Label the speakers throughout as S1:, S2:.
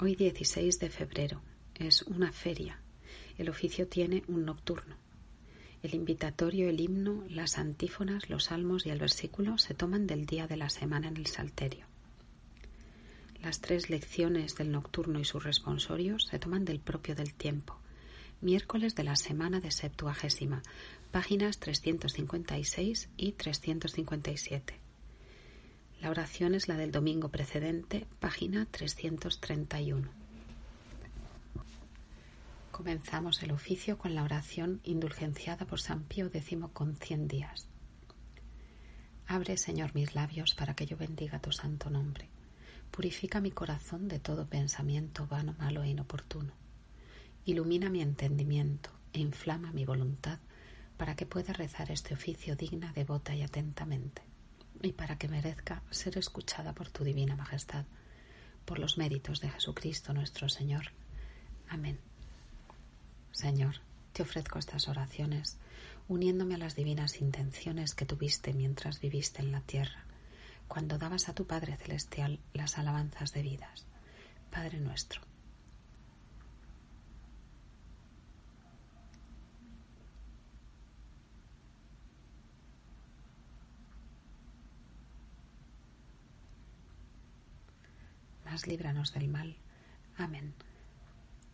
S1: Hoy 16 de febrero es una feria. El oficio tiene un nocturno. El invitatorio, el himno, las antífonas, los salmos y el versículo se toman del día de la semana en el Salterio. Las tres lecciones del nocturno y sus responsorios se toman del propio del tiempo. Miércoles de la semana de Septuagésima, páginas 356 y 357. La oración es la del domingo precedente, página 331. Comenzamos el oficio con la oración indulgenciada por San Pío X con cien días. Abre, Señor, mis labios para que yo bendiga tu santo nombre. Purifica mi corazón de todo pensamiento vano, malo e inoportuno. Ilumina mi entendimiento e inflama mi voluntad para que pueda rezar este oficio digna, devota y atentamente y para que merezca ser escuchada por tu divina majestad, por los méritos de Jesucristo nuestro Señor. Amén. Señor, te ofrezco estas oraciones, uniéndome a las divinas intenciones que tuviste mientras viviste en la tierra, cuando dabas a tu Padre Celestial las alabanzas debidas. Padre nuestro líbranos del mal. Amén.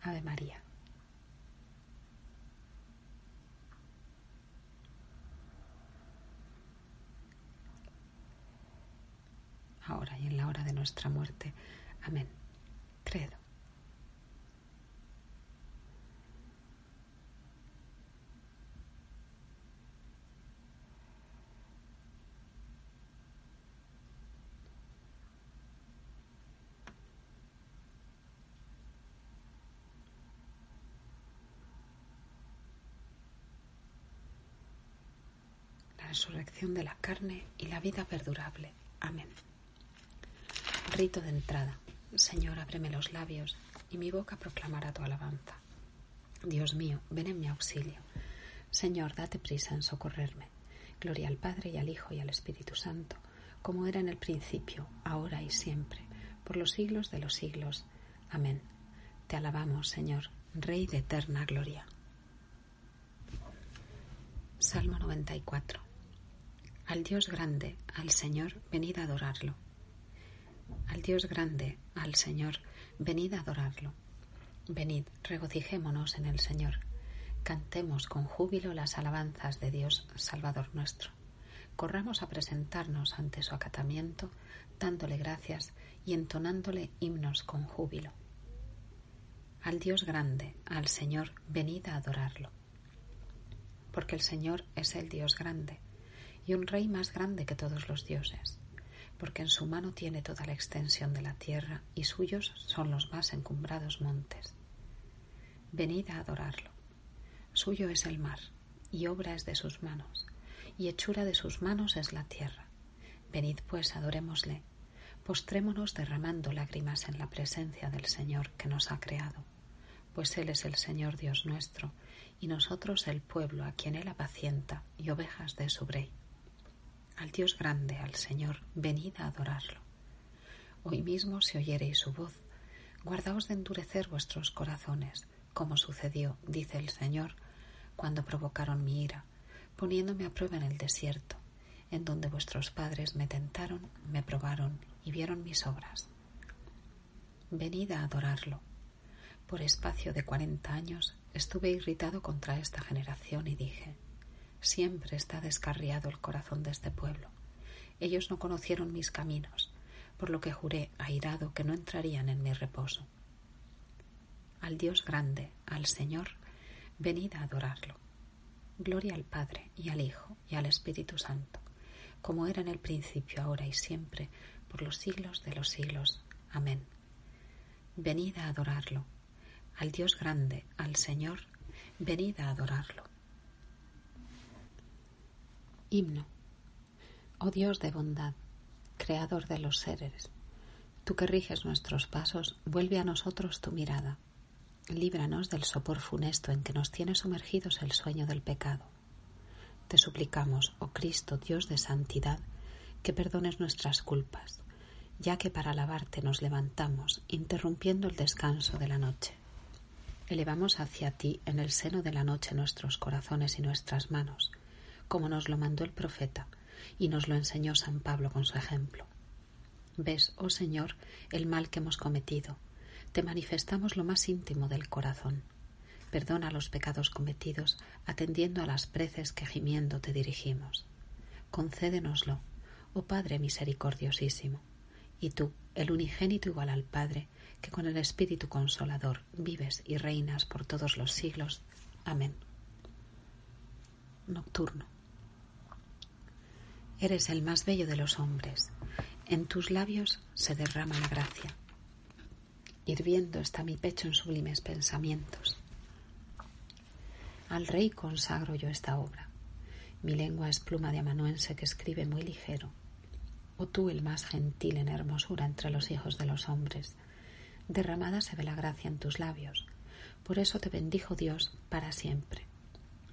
S1: Ave María. Ahora y en la hora de nuestra muerte. Amén. Credo. Resurrección de la carne y la vida perdurable. Amén. Rito de entrada. Señor, ábreme los labios y mi boca proclamará tu alabanza. Dios mío, ven en mi auxilio. Señor, date prisa en socorrerme. Gloria al Padre y al Hijo y al Espíritu Santo, como era en el principio, ahora y siempre, por los siglos de los siglos. Amén. Te alabamos, Señor, Rey de eterna gloria. Salmo 94. Al Dios grande, al Señor, venid a adorarlo. Al Dios grande, al Señor, venid a adorarlo. Venid, regocijémonos en el Señor. Cantemos con júbilo las alabanzas de Dios, Salvador nuestro. Corramos a presentarnos ante su acatamiento, dándole gracias y entonándole himnos con júbilo. Al Dios grande, al Señor, venid a adorarlo. Porque el Señor es el Dios grande y un rey más grande que todos los dioses, porque en su mano tiene toda la extensión de la tierra y suyos son los más encumbrados montes. Venid a adorarlo. Suyo es el mar, y obra es de sus manos, y hechura de sus manos es la tierra. Venid pues, adorémosle, postrémonos derramando lágrimas en la presencia del Señor que nos ha creado, pues Él es el Señor Dios nuestro, y nosotros el pueblo a quien Él apacienta y ovejas de su grey al Dios grande, al Señor, venid a adorarlo. Hoy mismo si oyereis su voz, guardaos de endurecer vuestros corazones, como sucedió, dice el Señor, cuando provocaron mi ira, poniéndome a prueba en el desierto, en donde vuestros padres me tentaron, me probaron y vieron mis obras. Venid a adorarlo. Por espacio de cuarenta años estuve irritado contra esta generación y dije, Siempre está descarriado el corazón de este pueblo. Ellos no conocieron mis caminos, por lo que juré, airado, que no entrarían en mi reposo. Al Dios grande, al Señor, venid a adorarlo. Gloria al Padre y al Hijo y al Espíritu Santo, como era en el principio, ahora y siempre, por los siglos de los siglos. Amén. venid a adorarlo. Al Dios grande, al Señor, venid a adorarlo. Himno. Oh Dios de bondad, Creador de los seres, tú que riges nuestros pasos, vuelve a nosotros tu mirada. Líbranos del sopor funesto en que nos tiene sumergidos el sueño del pecado. Te suplicamos, oh Cristo, Dios de santidad, que perdones nuestras culpas, ya que para alabarte nos levantamos, interrumpiendo el descanso de la noche. Elevamos hacia ti en el seno de la noche nuestros corazones y nuestras manos, como nos lo mandó el profeta, y nos lo enseñó San Pablo con su ejemplo. Ves, oh Señor, el mal que hemos cometido. Te manifestamos lo más íntimo del corazón. Perdona los pecados cometidos, atendiendo a las preces que gimiendo te dirigimos. Concédenoslo, oh Padre misericordiosísimo. Y tú, el unigénito igual al Padre, que con el Espíritu Consolador vives y reinas por todos los siglos. Amén. Nocturno. Eres el más bello de los hombres. En tus labios se derrama la gracia. Hirviendo está mi pecho en sublimes pensamientos. Al rey consagro yo esta obra. Mi lengua es pluma de amanuense que escribe muy ligero. O tú el más gentil en hermosura entre los hijos de los hombres. Derramada se ve la gracia en tus labios. Por eso te bendijo Dios para siempre.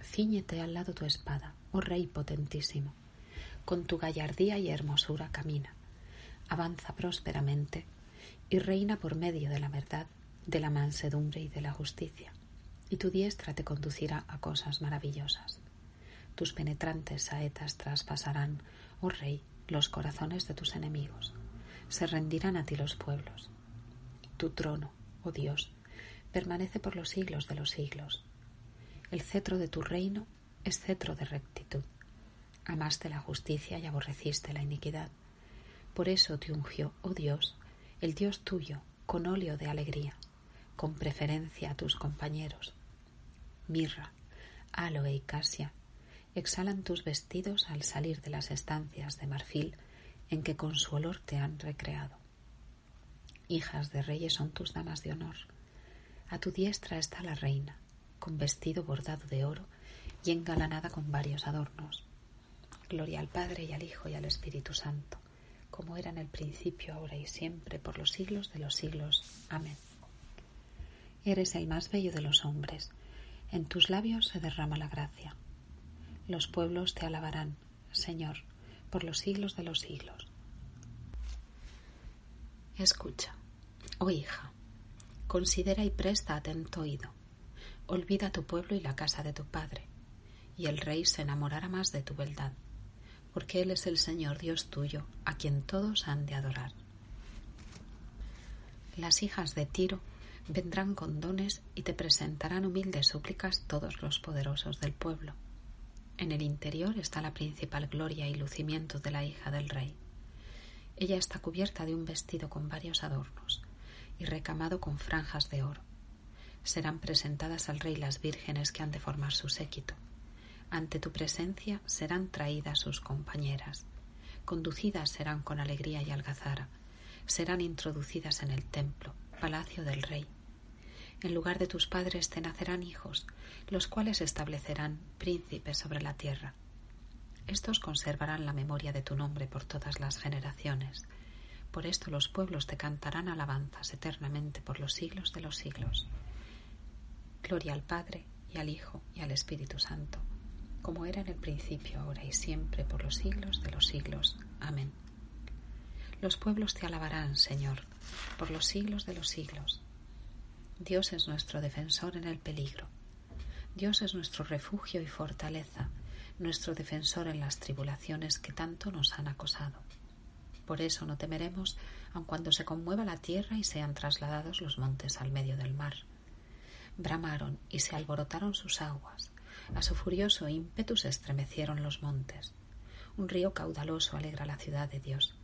S1: Cíñete al lado tu espada, oh rey potentísimo con tu gallardía y hermosura camina, avanza prósperamente y reina por medio de la verdad, de la mansedumbre y de la justicia, y tu diestra te conducirá a cosas maravillosas. Tus penetrantes saetas traspasarán, oh Rey, los corazones de tus enemigos. Se rendirán a ti los pueblos. Tu trono, oh Dios, permanece por los siglos de los siglos. El cetro de tu reino es cetro de rectitud Amaste la justicia y aborreciste la iniquidad. Por eso te ungió, oh Dios, el Dios tuyo, con óleo de alegría, con preferencia a tus compañeros. Mirra, aloe y casia exhalan tus vestidos al salir de las estancias de marfil en que con su olor te han recreado. Hijas de reyes son tus damas de honor. A tu diestra está la reina, con vestido bordado de oro y engalanada con varios adornos. Gloria al Padre y al Hijo y al Espíritu Santo, como era en el principio, ahora y siempre, por los siglos de los siglos. Amén. Eres el más bello de los hombres, en tus labios se derrama la gracia. Los pueblos te alabarán, Señor, por los siglos de los siglos. Escucha, oh hija, considera y presta atento oído. Olvida tu pueblo y la casa de tu padre, y el rey se enamorará más de tu beldad porque Él es el Señor Dios tuyo, a quien todos han de adorar. Las hijas de Tiro vendrán con dones y te presentarán humildes súplicas todos los poderosos del pueblo. En el interior está la principal gloria y lucimiento de la hija del rey. Ella está cubierta de un vestido con varios adornos y recamado con franjas de oro. Serán presentadas al rey las vírgenes que han de formar su séquito ante tu presencia serán traídas sus compañeras, conducidas serán con alegría y algazara, serán introducidas en el templo, palacio del rey. En lugar de tus padres te nacerán hijos, los cuales establecerán príncipes sobre la tierra. Estos conservarán la memoria de tu nombre por todas las generaciones. Por esto los pueblos te cantarán alabanzas eternamente por los siglos de los siglos. Gloria al Padre y al Hijo y al Espíritu Santo como era en el principio, ahora y siempre, por los siglos de los siglos. Amén. Los pueblos te alabarán, Señor, por los siglos de los siglos. Dios es nuestro defensor en el peligro. Dios es nuestro refugio y fortaleza, nuestro defensor en las tribulaciones que tanto nos han acosado. Por eso no temeremos, aun cuando se conmueva la tierra y sean trasladados los montes al medio del mar. Bramaron y se alborotaron sus aguas, a su furioso ímpetu se estremecieron los montes. Un río caudaloso alegra la ciudad de Dios.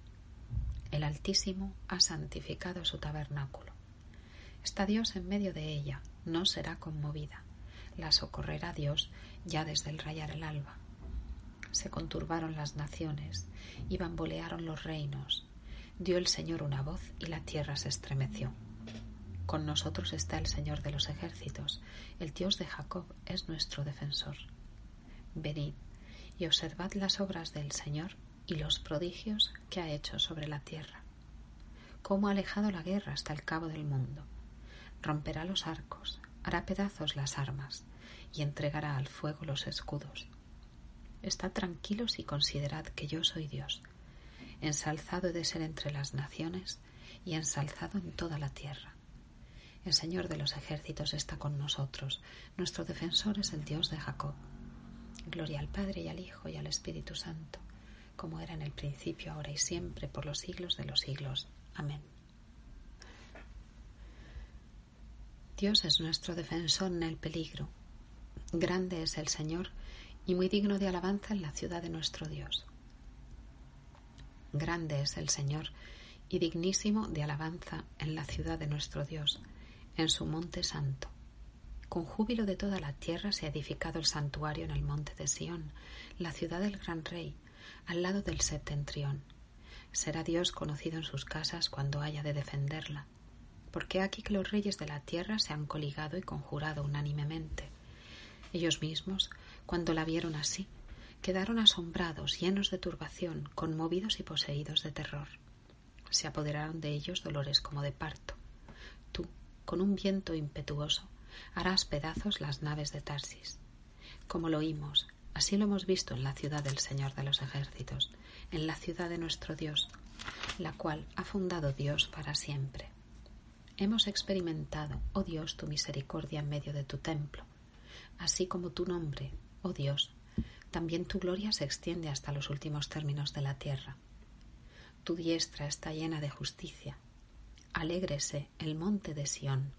S1: El Altísimo ha santificado su tabernáculo. Está Dios en medio de ella, no será conmovida. La socorrerá Dios ya desde el rayar el alba. Se conturbaron las naciones y bambolearon los reinos. Dio el Señor una voz y la tierra se estremeció. Con nosotros está el Señor de los ejércitos, el Dios de Jacob es nuestro defensor. Venid y observad las obras del Señor y los prodigios que ha hecho sobre la tierra. Cómo ha alejado la guerra hasta el cabo del mundo. Romperá los arcos, hará pedazos las armas y entregará al fuego los escudos. Estad tranquilos y considerad que yo soy Dios. Ensalzado he de ser entre las naciones y ensalzado en toda la tierra. El Señor de los ejércitos está con nosotros. Nuestro defensor es el Dios de Jacob. Gloria al Padre y al Hijo y al Espíritu Santo, como era en el principio, ahora y siempre, por los siglos de los siglos. Amén. Dios es nuestro defensor en el peligro. Grande es el Señor y muy digno de alabanza en la ciudad de nuestro Dios. Grande es el Señor y dignísimo de alabanza en la ciudad de nuestro Dios, en su monte santo. Con júbilo de toda la tierra se ha edificado el santuario en el monte de Sión, la ciudad del gran rey, al lado del septentrión. Será Dios conocido en sus casas cuando haya de defenderla. Porque aquí que los reyes de la tierra se han coligado y conjurado unánimemente. Ellos mismos, cuando la vieron así, quedaron asombrados, llenos de turbación, conmovidos y poseídos de terror. Se apoderaron de ellos dolores como de parto. Tú, con un viento impetuoso, harás pedazos las naves de Tarsis. Como lo oímos, así lo hemos visto en la ciudad del Señor de los ejércitos, en la ciudad de nuestro Dios, la cual ha fundado Dios para siempre. Hemos experimentado, oh Dios, tu misericordia en medio de tu templo, así como tu nombre, oh Dios, también tu gloria se extiende hasta los últimos términos de la tierra. Tu diestra está llena de justicia. Alégrese el monte de Sión,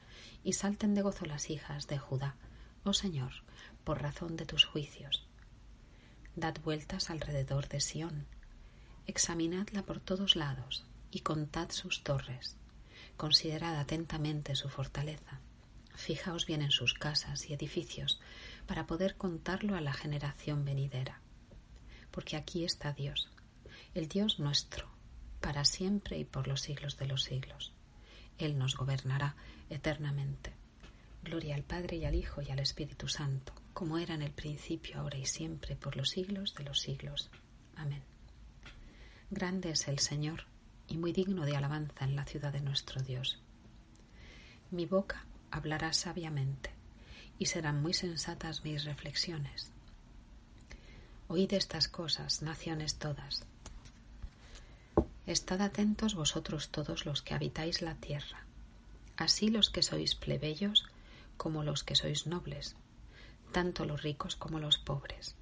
S1: y salten de gozo las hijas de Judá, oh Señor, por razón de tus juicios. Dad vueltas alrededor de Sión, examinadla por todos lados y contad sus torres, considerad atentamente su fortaleza, fijaos bien en sus casas y edificios para poder contarlo a la generación venidera, porque aquí está Dios, el Dios nuestro, para siempre y por los siglos de los siglos. Él nos gobernará eternamente. Gloria al Padre y al Hijo y al Espíritu Santo, como era en el principio, ahora y siempre, por los siglos de los siglos. Amén. Grande es el Señor y muy digno de alabanza en la ciudad de nuestro Dios. Mi boca hablará sabiamente y serán muy sensatas mis reflexiones. Oíd estas cosas, naciones todas. Estad atentos vosotros todos los que habitáis la tierra así los que sois plebeyos como los que sois nobles, tanto los ricos como los pobres.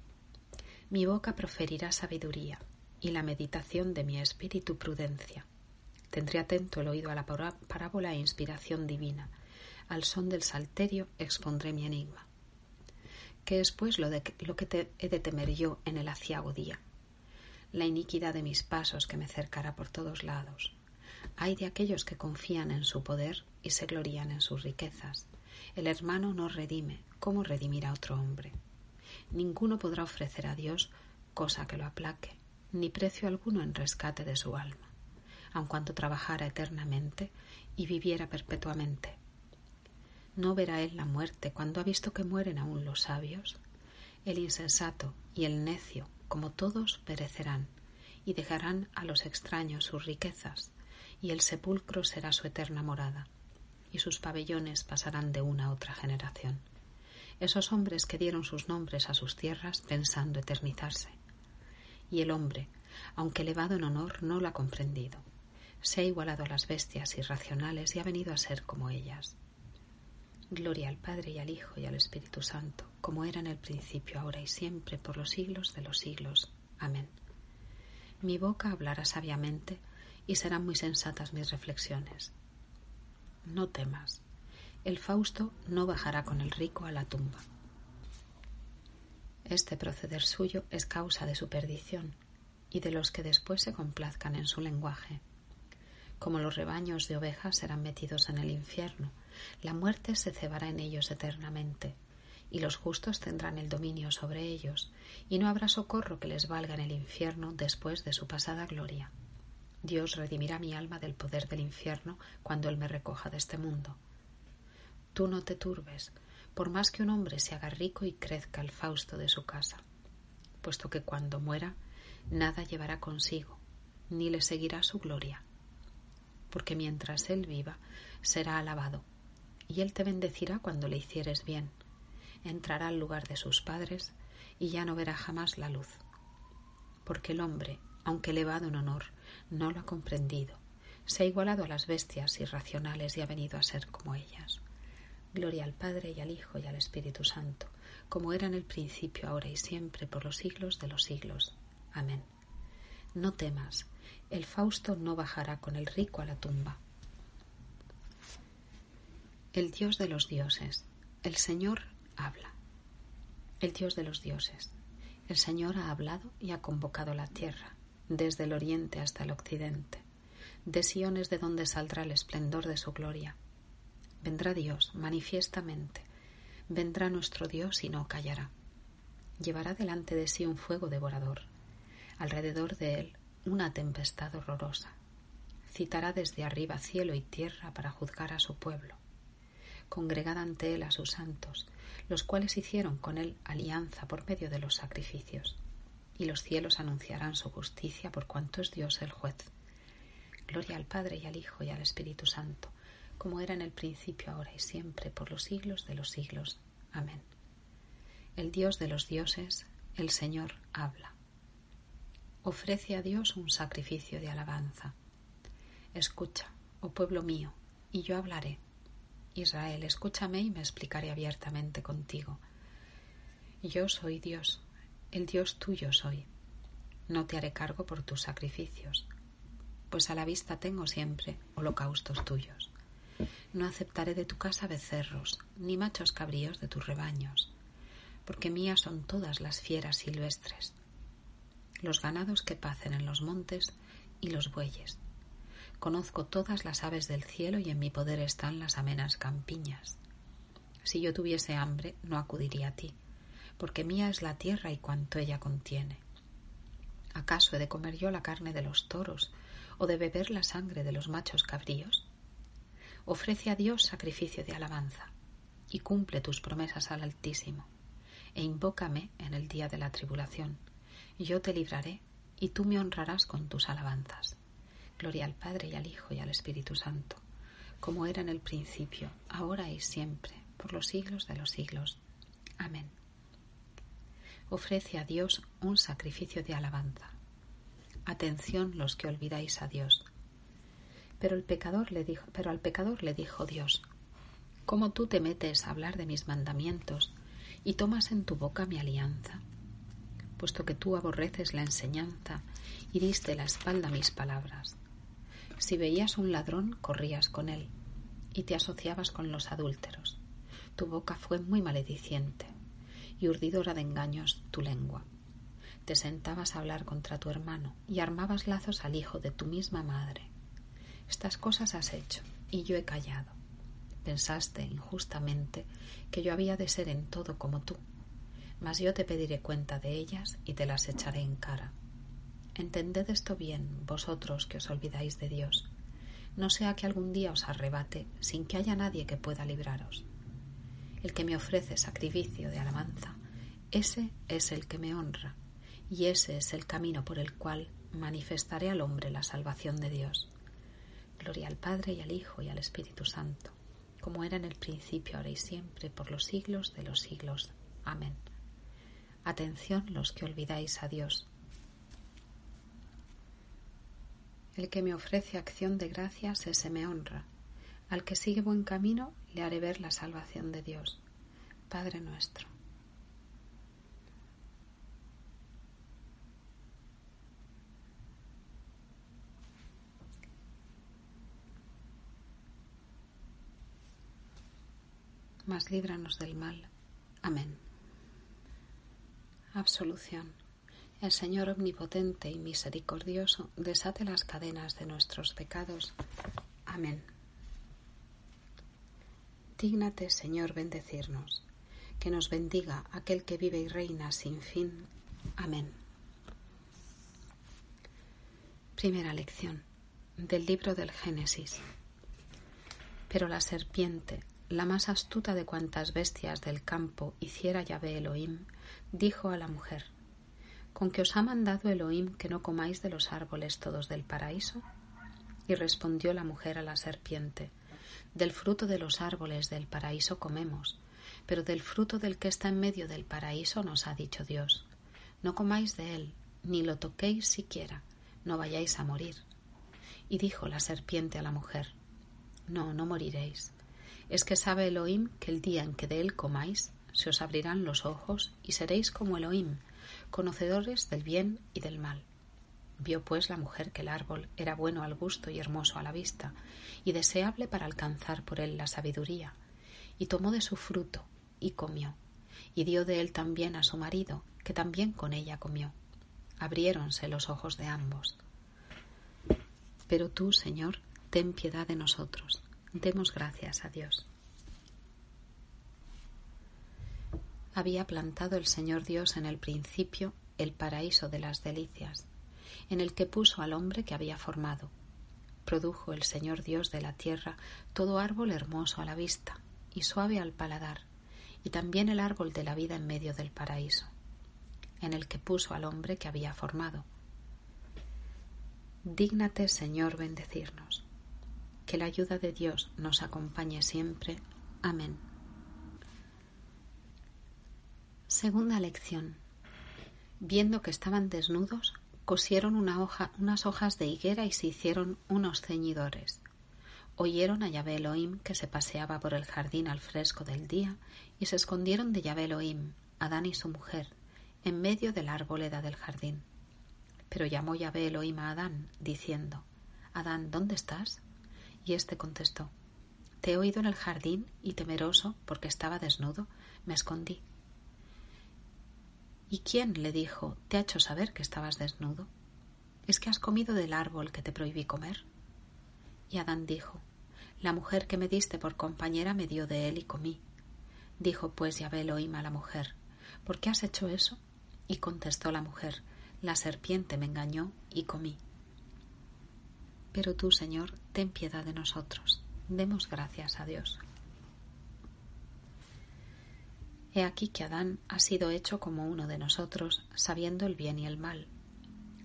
S1: Mi boca proferirá sabiduría y la meditación de mi espíritu prudencia. Tendré atento el oído a la parábola e inspiración divina. Al son del salterio expondré mi enigma. ¿Qué es pues lo, de, lo que te, he de temer yo en el aciago día? La iniquidad de mis pasos que me cercará por todos lados. Hay de aquellos que confían en su poder y se glorían en sus riquezas. El hermano no redime, ¿cómo redimirá otro hombre? Ninguno podrá ofrecer a Dios cosa que lo aplaque, ni precio alguno en rescate de su alma, aun cuanto trabajara eternamente y viviera perpetuamente. ¿No verá él la muerte cuando ha visto que mueren aún los sabios? El insensato y el necio, como todos, perecerán, y dejarán a los extraños sus riquezas, y el sepulcro será su eterna morada y sus pabellones pasarán de una a otra generación. Esos hombres que dieron sus nombres a sus tierras pensando eternizarse. Y el hombre, aunque elevado en honor, no lo ha comprendido. Se ha igualado a las bestias irracionales y ha venido a ser como ellas. Gloria al Padre y al Hijo y al Espíritu Santo, como era en el principio, ahora y siempre, por los siglos de los siglos. Amén. Mi boca hablará sabiamente y serán muy sensatas mis reflexiones no temas. El Fausto no bajará con el rico a la tumba. Este proceder suyo es causa de su perdición y de los que después se complazcan en su lenguaje. Como los rebaños de ovejas serán metidos en el infierno, la muerte se cebará en ellos eternamente, y los justos tendrán el dominio sobre ellos, y no habrá socorro que les valga en el infierno después de su pasada gloria. Dios redimirá mi alma del poder del infierno cuando Él me recoja de este mundo. tú no te turbes, por más que un hombre se haga rico y crezca el Fausto de su casa, puesto que cuando muera nada llevará consigo, ni le seguirá su gloria, porque mientras él viva será alabado, y él te bendecirá cuando le hicieres bien, entrará al lugar de sus padres y ya no verá jamás la luz, porque el hombre, aunque elevado en honor, no lo ha comprendido, se ha igualado a las bestias irracionales y ha venido a ser como ellas. Gloria al Padre y al Hijo y al Espíritu Santo, como era en el principio, ahora y siempre, por los siglos de los siglos. Amén. No temas, el Fausto no bajará con el rico a la tumba. El Dios de los dioses, el Señor habla. El Dios de los dioses, el Señor ha hablado y ha convocado la tierra, desde el oriente hasta el occidente de Siones de donde saldrá el esplendor de su gloria. Vendrá Dios manifiestamente, vendrá nuestro Dios y no callará. Llevará delante de sí un fuego devorador, alrededor de él una tempestad horrorosa. Citará desde arriba cielo y tierra para juzgar a su pueblo. Congregad ante él a sus santos, los cuales hicieron con él alianza por medio de los sacrificios, y los cielos anunciarán su justicia por cuanto es Dios el juez. Gloria al Padre y al Hijo y al Espíritu Santo, como era en el principio, ahora y siempre, por los siglos de los siglos. Amén. El Dios de los dioses, el Señor, habla. Ofrece a Dios un sacrificio de alabanza. Escucha, oh pueblo mío, y yo hablaré. Israel, escúchame y me explicaré abiertamente contigo. Yo soy Dios, el Dios tuyo soy. No te haré cargo por tus sacrificios pues a la vista tengo siempre holocaustos tuyos. No aceptaré de tu casa becerros, ni machos cabríos de tus rebaños, porque mías son todas las fieras silvestres, los ganados que pacen en los montes y los bueyes. Conozco todas las aves del cielo y en mi poder están las amenas campiñas. Si yo tuviese hambre, no acudiría a ti, porque mía es la tierra y cuanto ella contiene. ¿Acaso he de comer yo la carne de los toros o de beber la sangre de los machos cabríos? Ofrece a Dios sacrificio de alabanza y cumple tus promesas al Altísimo, e invócame en el día de la tribulación. Yo te libraré y tú me honrarás con tus alabanzas. Gloria al Padre y al Hijo y al Espíritu Santo, como era en el principio, ahora y siempre, por los siglos de los siglos. Amén. Ofrece a Dios un sacrificio de alabanza Atención los que olvidáis a Dios. Pero el pecador le dijo, pero al pecador le dijo Dios: ¿Cómo tú te metes a hablar de mis mandamientos y tomas en tu boca mi alianza? Puesto que tú aborreces la enseñanza y diste la espalda a mis palabras. Si veías un ladrón, corrías con él y te asociabas con los adúlteros. Tu boca fue muy malediciente y urdidora de engaños tu lengua te sentabas a hablar contra tu hermano y armabas lazos al hijo de tu misma madre. Estas cosas has hecho y yo he callado. Pensaste injustamente que yo había de ser en todo como tú, mas yo te pediré cuenta de ellas y te las echaré en cara. Entended esto bien, vosotros que os olvidáis de Dios, no sea que algún día os arrebate sin que haya nadie que pueda libraros. El que me ofrece sacrificio de alabanza, ese es el que me honra y ese es el camino por el cual manifestaré al hombre la salvación de Dios. Gloria al Padre y al Hijo y al Espíritu Santo, como era en el principio, ahora y siempre, por los siglos de los siglos. Amén. Atención los que olvidáis a Dios. El que me ofrece acción de gracias, ese me honra. Al que sigue buen camino, le haré ver la salvación de Dios. Padre nuestro mas líbranos del mal. Amén. Absolución. El Señor omnipotente y misericordioso desate las cadenas de nuestros pecados. Amén. Dígnate, Señor, bendecirnos, que nos bendiga aquel que vive y reina sin fin. Amén. Primera lección del libro del Génesis. Pero la serpiente la más astuta de cuantas bestias del campo hiciera Yahvé Elohim, dijo a la mujer, ¿Con que os ha mandado Elohim que no comáis de los árboles todos del paraíso? Y respondió la mujer a la serpiente, Del fruto de los árboles del paraíso comemos, pero del fruto del que está en medio del paraíso nos ha dicho Dios, No comáis de él, ni lo toquéis siquiera, no vayáis a morir. Y dijo la serpiente a la mujer, No, no moriréis. Es que sabe Elohim que el día en que de él comáis, se os abrirán los ojos y seréis como Elohim, conocedores del bien y del mal. Vio pues la mujer que el árbol era bueno al gusto y hermoso a la vista, y deseable para alcanzar por él la sabiduría, y tomó de su fruto, y comió, y dio de él también a su marido, que también con ella comió. Abriéronse los ojos de ambos. Pero tú, Señor, ten piedad de nosotros. Demos gracias a Dios. Había plantado el Señor Dios en el principio el paraíso de las delicias, en el que puso al hombre que había formado. Produjo el Señor Dios de la tierra todo árbol hermoso a la vista y suave al paladar, y también el árbol de la vida en medio del paraíso, en el que puso al hombre que había formado. Dígnate, Señor, bendecirnos. Que la ayuda de Dios nos acompañe siempre. Amén. Segunda lección. Viendo que estaban desnudos, cosieron una hoja, unas hojas de higuera y se hicieron unos ceñidores. Oyeron a Yahvé Elohim que se paseaba por el jardín al fresco del día y se escondieron de Yahvé Elohim, Adán y su mujer, en medio de la arboleda del jardín. Pero llamó Yahvé Elohim a Adán, diciendo, Adán, ¿dónde estás? Y éste contestó, Te he oído en el jardín y temeroso, porque estaba desnudo, me escondí. ¿Y quién le dijo te ha hecho saber que estabas desnudo? ¿Es que has comido del árbol que te prohibí comer? Y Adán dijo La mujer que me diste por compañera me dio de él y comí. Dijo pues Yahvé Elohim a la mujer ¿Por qué has hecho eso? Y contestó la mujer La serpiente me engañó y comí. Pero tú, Señor, ten piedad de nosotros. Demos gracias a Dios. He aquí que Adán ha sido hecho como uno de nosotros, sabiendo el bien y el mal.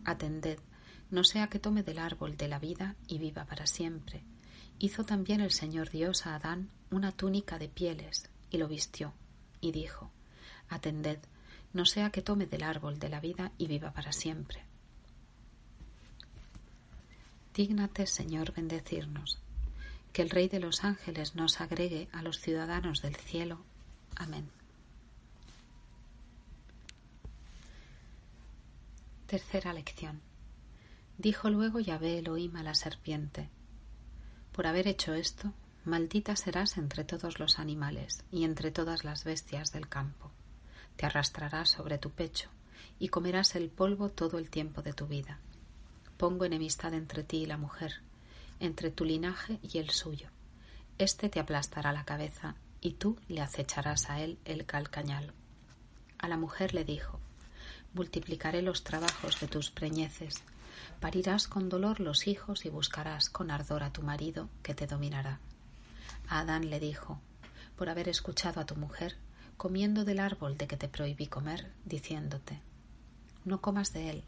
S1: Atended, no sea que tome del árbol de la vida y viva para siempre. Hizo también el Señor Dios a Adán una túnica de pieles, y lo vistió, y dijo, Atended, no sea que tome del árbol de la vida y viva para siempre. Dígnate, Señor, bendecirnos, que el Rey de los ángeles nos agregue a los ciudadanos del cielo. Amén. Tercera lección. Dijo luego Yahvé Elohim a la serpiente, Por haber hecho esto, maldita serás entre todos los animales y entre todas las bestias del campo. Te arrastrarás sobre tu pecho y comerás el polvo todo el tiempo de tu vida. Pongo enemistad entre ti y la mujer, entre tu linaje y el suyo. Este te aplastará la cabeza y tú le acecharás a él el calcañal. A la mujer le dijo, multiplicaré los trabajos de tus preñeces, parirás con dolor los hijos y buscarás con ardor a tu marido que te dominará. Adán le dijo, por haber escuchado a tu mujer, comiendo del árbol de que te prohibí comer, diciéndote, no comas de él,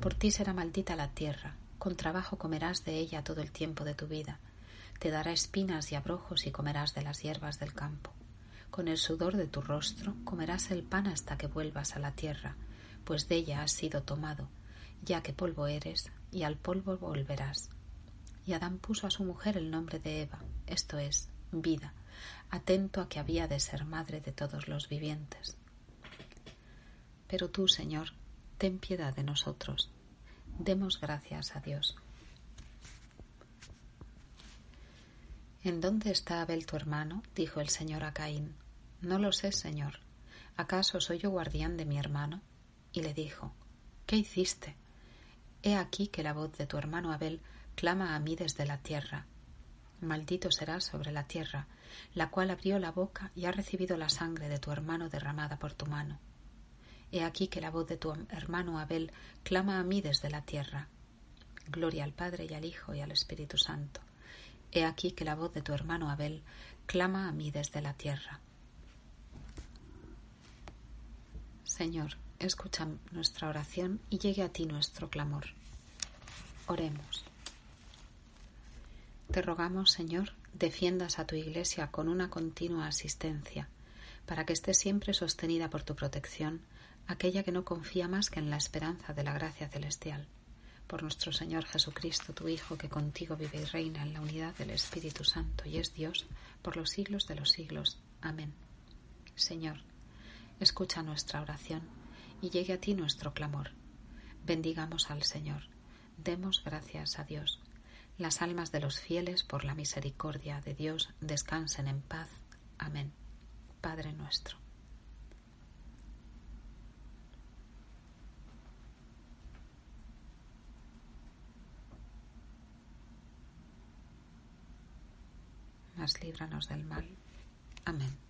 S1: por ti será maldita la tierra, con trabajo comerás de ella todo el tiempo de tu vida, te dará espinas y abrojos y comerás de las hierbas del campo. Con el sudor de tu rostro comerás el pan hasta que vuelvas a la tierra, pues de ella has sido tomado, ya que polvo eres, y al polvo volverás. Y Adán puso a su mujer el nombre de Eva, esto es, vida, atento a que había de ser madre de todos los vivientes. Pero tú, Señor, ten piedad de nosotros. Demos gracias a Dios. ¿En dónde está Abel tu hermano? dijo el Señor a Caín. No lo sé, Señor. ¿Acaso soy yo guardián de mi hermano? Y le dijo ¿Qué hiciste? He aquí que la voz de tu hermano Abel clama a mí desde la tierra. Maldito serás sobre la tierra, la cual abrió la boca y ha recibido la sangre de tu hermano derramada por tu mano. He aquí que la voz de tu hermano Abel clama a mí desde la tierra. Gloria al Padre y al Hijo y al Espíritu Santo, He aquí que la voz de tu hermano Abel clama a mí desde la tierra. Señor, escucha nuestra oración y llegue a ti nuestro clamor. Oremos. Te rogamos, Señor, defiendas a tu Iglesia con una continua asistencia, para que esté siempre sostenida por tu protección, aquella que no confía más que en la esperanza de la gracia celestial. Por nuestro Señor Jesucristo, tu Hijo, que contigo vive y reina en la unidad del Espíritu Santo y es Dios por los siglos de los siglos. Amén. Señor, escucha nuestra oración y llegue a ti nuestro clamor. Bendigamos al Señor. Demos gracias a Dios. Las almas de los fieles por la misericordia de Dios descansen en paz. Amén. Padre nuestro. Líbranos del mal. Amén.